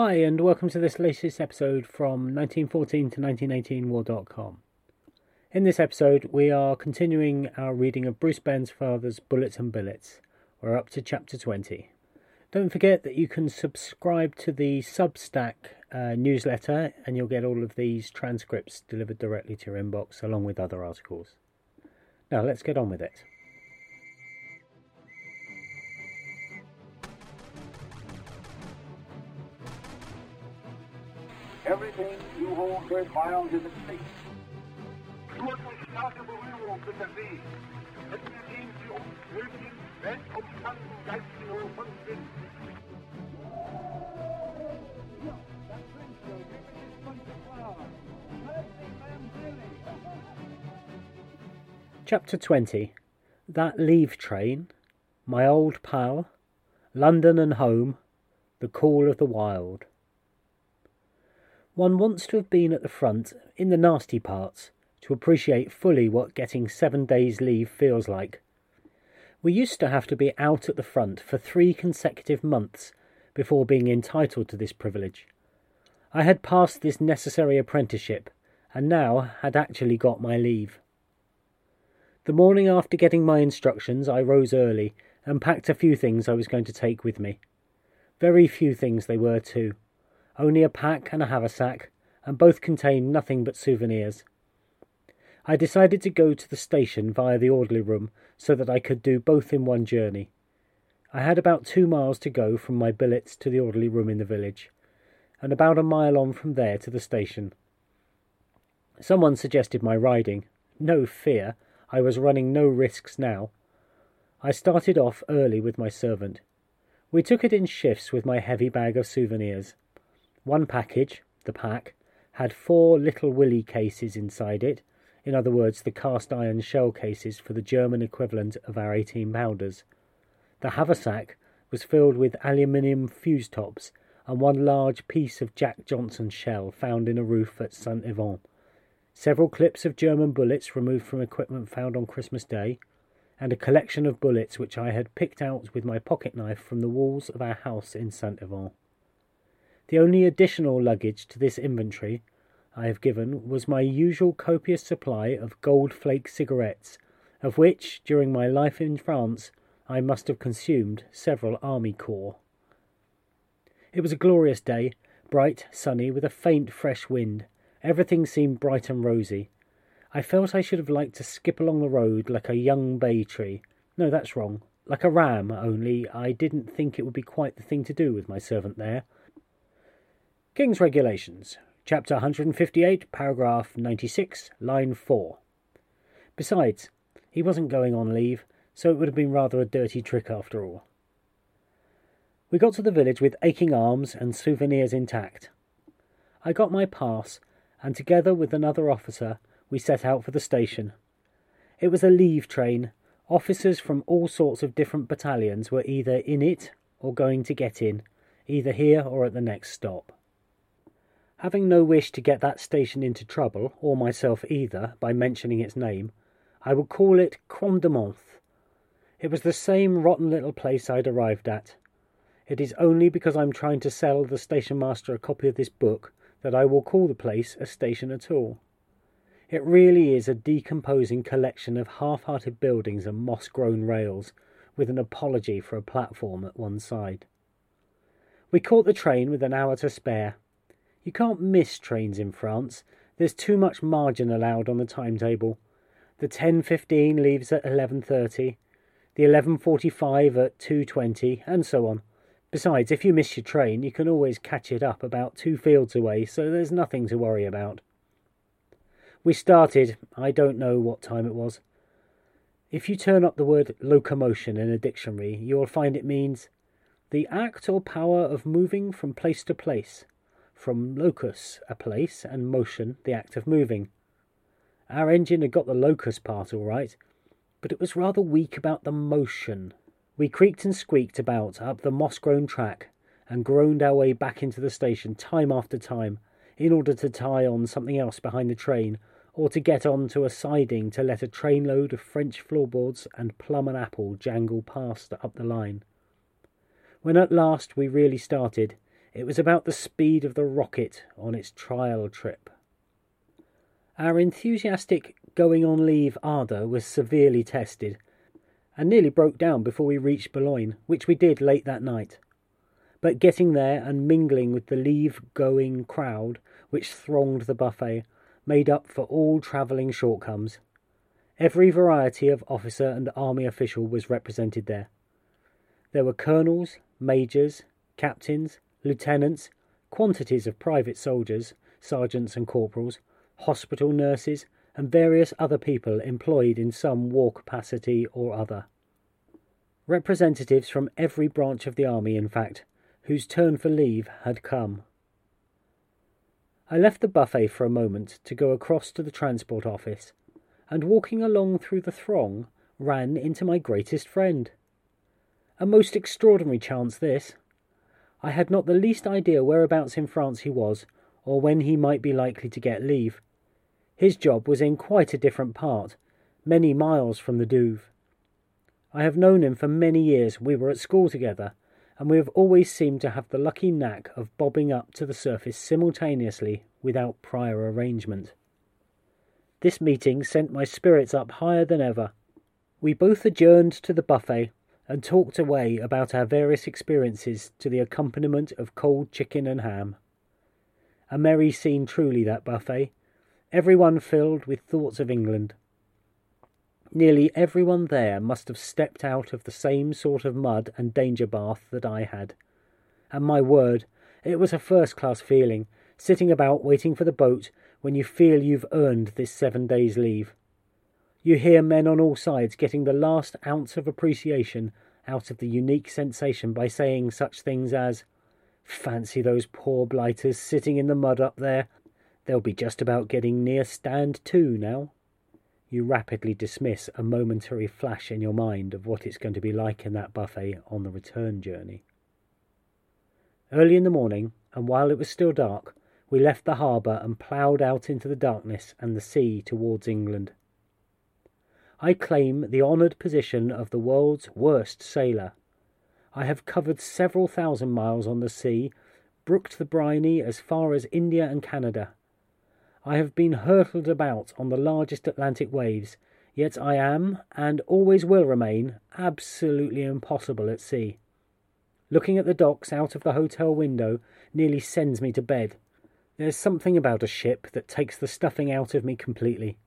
Hi, and welcome to this latest episode from 1914 to 1918 War.com. In this episode, we are continuing our reading of Bruce Bairnsfather's Bullets and Billets. We're up to chapter 20. Don't forget that you can subscribe to the Substack uh, newsletter and you'll get all of these transcripts delivered directly to your inbox along with other articles. Now, let's get on with it. Everything you hold worthwhile is at stake. starke Berührung mit der See den für uns nötigen weltumspannenden geistigen Sinn. Chapter 20 That Leave Train, My Old Pal, London and Home, The Call of the Wild. One wants to have been at the front, in the nasty parts, to appreciate fully what getting seven days' leave feels like. We used to have to be out at the front for three consecutive months before being entitled to this privilege. I had passed this necessary apprenticeship, and now had actually got my leave. The morning after getting my instructions, I rose early and packed a few things I was going to take with me. Very few things they were, too only a pack and a haversack, and both contained nothing but souvenirs. I decided to go to the station via the orderly room so that I could do both in one journey. I had about two miles to go from my billets to the orderly room in the village, and about a mile on from there to the station. Someone suggested my riding. No fear, I was running no risks now. I started off early with my servant. We took it in shifts with my heavy bag of souvenirs. One package, the pack, had four little willy cases inside it, in other words, the cast iron shell cases for the German equivalent of our 18 pounders. The haversack was filled with aluminium fuse tops and one large piece of Jack Johnson shell found in a roof at St. Yvon, several clips of German bullets removed from equipment found on Christmas Day, and a collection of bullets which I had picked out with my pocket knife from the walls of our house in St. Yvon. The only additional luggage to this inventory I have given was my usual copious supply of gold flake cigarettes, of which, during my life in France, I must have consumed several army corps. It was a glorious day, bright, sunny, with a faint, fresh wind. Everything seemed bright and rosy. I felt I should have liked to skip along the road like a young bay tree. No, that's wrong. Like a ram, only I didn't think it would be quite the thing to do with my servant there. King's Regulations, Chapter 158, Paragraph 96, Line 4. Besides, he wasn't going on leave, so it would have been rather a dirty trick after all. We got to the village with aching arms and souvenirs intact. I got my pass, and together with another officer, we set out for the station. It was a leave train. Officers from all sorts of different battalions were either in it or going to get in, either here or at the next stop. Having no wish to get that station into trouble, or myself either, by mentioning its name, I would call it Croix de Month. It was the same rotten little place I'd arrived at. It is only because I'm trying to sell the station master a copy of this book that I will call the place a station at all. It really is a decomposing collection of half hearted buildings and moss grown rails, with an apology for a platform at one side. We caught the train with an hour to spare you can't miss trains in France. There's too much margin allowed on the timetable. The 10.15 leaves at 11.30, the 11.45 at 2.20, and so on. Besides, if you miss your train, you can always catch it up about two fields away, so there's nothing to worry about. We started, I don't know what time it was. If you turn up the word locomotion in a dictionary, you will find it means the act or power of moving from place to place from locus, a place, and motion, the act of moving. Our engine had got the locus part all right, but it was rather weak about the motion. We creaked and squeaked about up the moss grown track and groaned our way back into the station time after time in order to tie on something else behind the train or to get on to a siding to let a trainload of French floorboards and plum and apple jangle past up the line. When at last we really started, It was about the speed of the rocket on its trial trip. Our enthusiastic going on leave ardour was severely tested and nearly broke down before we reached Boulogne, which we did late that night. But getting there and mingling with the leave going crowd which thronged the buffet made up for all travelling shortcomings. Every variety of officer and army official was represented there. There were colonels, majors, captains, lieutenants, quantities of private soldiers, sergeants and corporals, hospital nurses, and various other people employed in some war capacity or other. Representatives from every branch of the army, in fact, whose turn for leave had come. I left the buffet for a moment to go across to the transport office, and walking along through the throng, ran into my greatest friend. A most extraordinary chance, this. I had not the least idea whereabouts in France he was, or when he might be likely to get leave. His job was in quite a different part, many miles from the Douve. I have known him for many years. We were at school together, and we have always seemed to have the lucky knack of bobbing up to the surface simultaneously without prior arrangement. This meeting sent my spirits up higher than ever. We both adjourned to the buffet and talked away about our various experiences to the accompaniment of cold chicken and ham. A merry scene truly, that buffet, everyone filled with thoughts of England. Nearly everyone there must have stepped out of the same sort of mud and danger bath that I had. And my word, it was a first class feeling, sitting about waiting for the boat when you feel you've earned this seven days' leave. You hear men on all sides getting the last ounce of appreciation out of the unique sensation by saying such things as, Fancy those poor blighters sitting in the mud up there. They'll be just about getting near stand to now you rapidly dismiss a momentary flash in your mind of what it's going to be like in that buffet on the return journey. Early in the morning, and while it was still dark, we left the harbour and ploughed out into the darkness and the sea towards England. I claim the honoured position of the world's worst sailor. I have covered several thousand miles on the sea, brooked the briny as far as India and Canada, I have been hurtled about on the largest Atlantic waves, yet I am, and always will remain, absolutely impossible at sea. Looking at the docks out of the hotel window nearly sends me to bed. There's something about a ship that takes the stuffing out of me completely.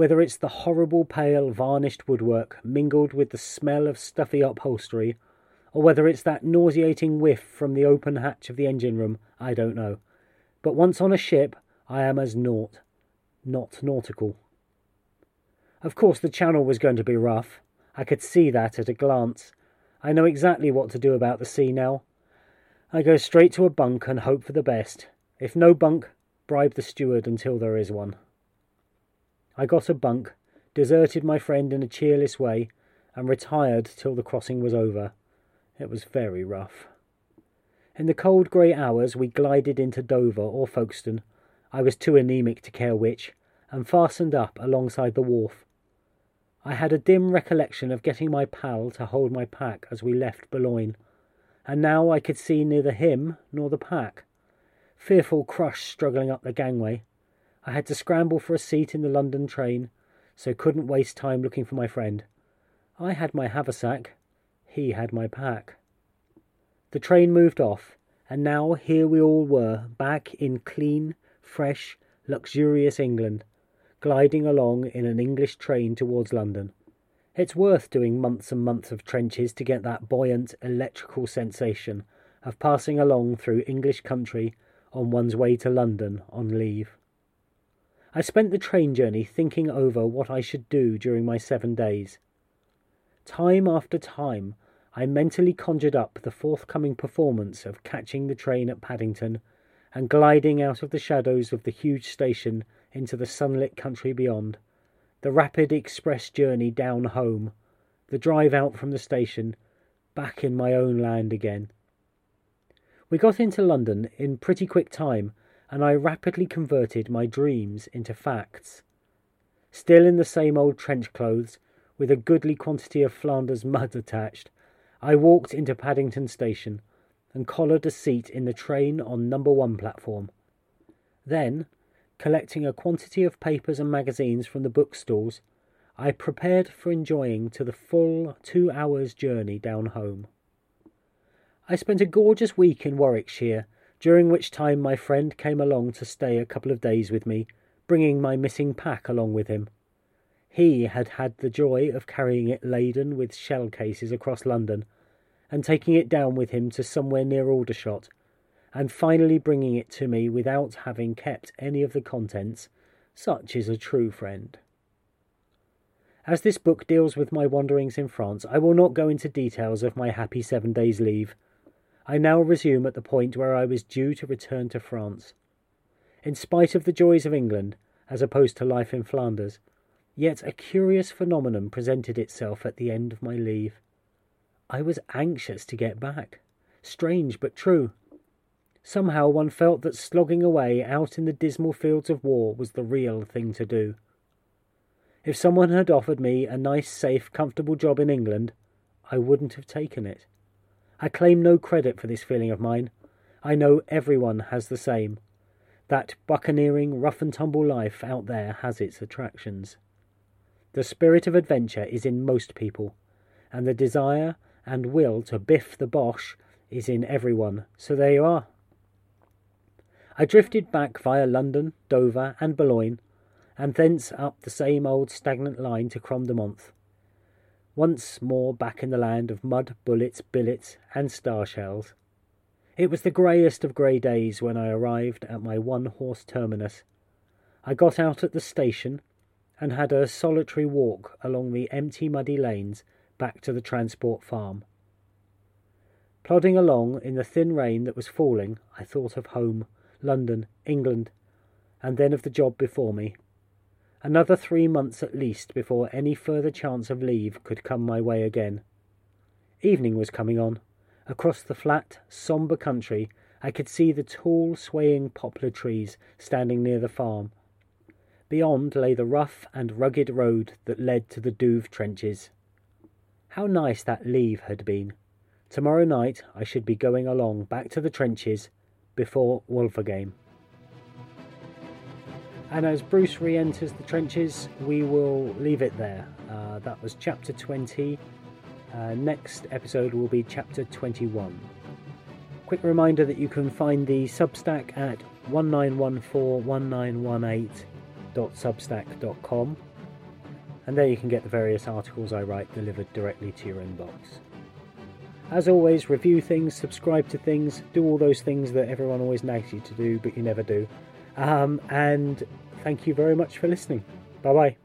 Whether it's the horrible pale varnished woodwork mingled with the smell of stuffy upholstery, or whether it's that nauseating whiff from the open hatch of the engine room, I don't know. But once on a ship, I am as naught, not nautical. Of course, the channel was going to be rough. I could see that at a glance. I know exactly what to do about the sea now. I go straight to a bunk and hope for the best. If no bunk, bribe the steward until there is one. I got a bunk, deserted my friend in a cheerless way, and retired till the crossing was over. It was very rough. In the cold grey hours we glided into Dover or Folkestone, I was too anemic to care which, and fastened up alongside the wharf. I had a dim recollection of getting my pal to hold my pack as we left Boulogne, and now I could see neither him nor the pack. Fearful crush struggling up the gangway. I had to scramble for a seat in the London train, so couldn't waste time looking for my friend. I had my haversack, he had my pack. The train moved off, and now here we all were, back in clean, fresh, luxurious England, gliding along in an English train towards London. It's worth doing months and months of trenches to get that buoyant, electrical sensation of passing along through English country on one's way to London on leave. I spent the train journey thinking over what I should do during my seven days. Time after time, I mentally conjured up the forthcoming performance of catching the train at Paddington and gliding out of the shadows of the huge station into the sunlit country beyond, the rapid express journey down home, the drive out from the station, back in my own land again. We got into London in pretty quick time, and I rapidly converted my dreams into facts. Still in the same old trench clothes, with a goodly quantity of Flanders mud attached, I walked into Paddington Station and collared a seat in the train on number one platform. Then, collecting a quantity of papers and magazines from the bookstalls, I prepared for enjoying to the full two hours' journey down home. I spent a gorgeous week in Warwickshire, during which time my friend came along to stay a couple of days with me, bringing my missing pack along with him. He had had the joy of carrying it laden with shell cases across London and taking it down with him to somewhere near Aldershot, and finally bringing it to me without having kept any of the contents. Such is a true friend. As this book deals with my wanderings in France, I will not go into details of my happy seven days' leave. I now resume at the point where I was due to return to France. In spite of the joys of England, as opposed to life in Flanders, yet a curious phenomenon presented itself at the end of my leave. I was anxious to get back. Strange but true. Somehow one felt that slogging away out in the dismal fields of war was the real thing to do. If someone had offered me a nice, safe, comfortable job in England, I wouldn't have taken it. I claim no credit for this feeling of mine. I know everyone has the same. That buccaneering, rough and tumble life out there has its attractions. The spirit of adventure is in most people, and the desire and will to biff the Boche is in everyone, so there you are. I drifted back via London, Dover, and Boulogne, and thence up the same old stagnant line to Crom de Cromdemonth. Once more back in the land of mud, bullets, billets, and star shells. It was the greyest of grey days when I arrived at my one horse terminus. I got out at the station and had a solitary walk along the empty muddy lanes back to the transport farm. Plodding along in the thin rain that was falling, I thought of home, London, England, and then of the job before me. Another three months at least before any further chance of leave could come my way again. Evening was coming on. Across the flat, sombre country, I could see the tall, swaying poplar trees standing near the farm. Beyond lay the rough and rugged road that led to the Douve trenches. How nice that leave had been. Tomorrow night I should be going along back to the trenches before Wulverghem. And as Bruce re enters the trenches, we will leave it there. Uh, that was chapter 20. Uh, next episode will be chapter 21. Quick reminder that you can find the Substack at 19141918.substack.com and there you can get the various articles I write delivered directly to your inbox. As always, review things, subscribe to things, do all those things that everyone always nags you to do, but you never do. Um, and thank you very much for listening. Bye bye.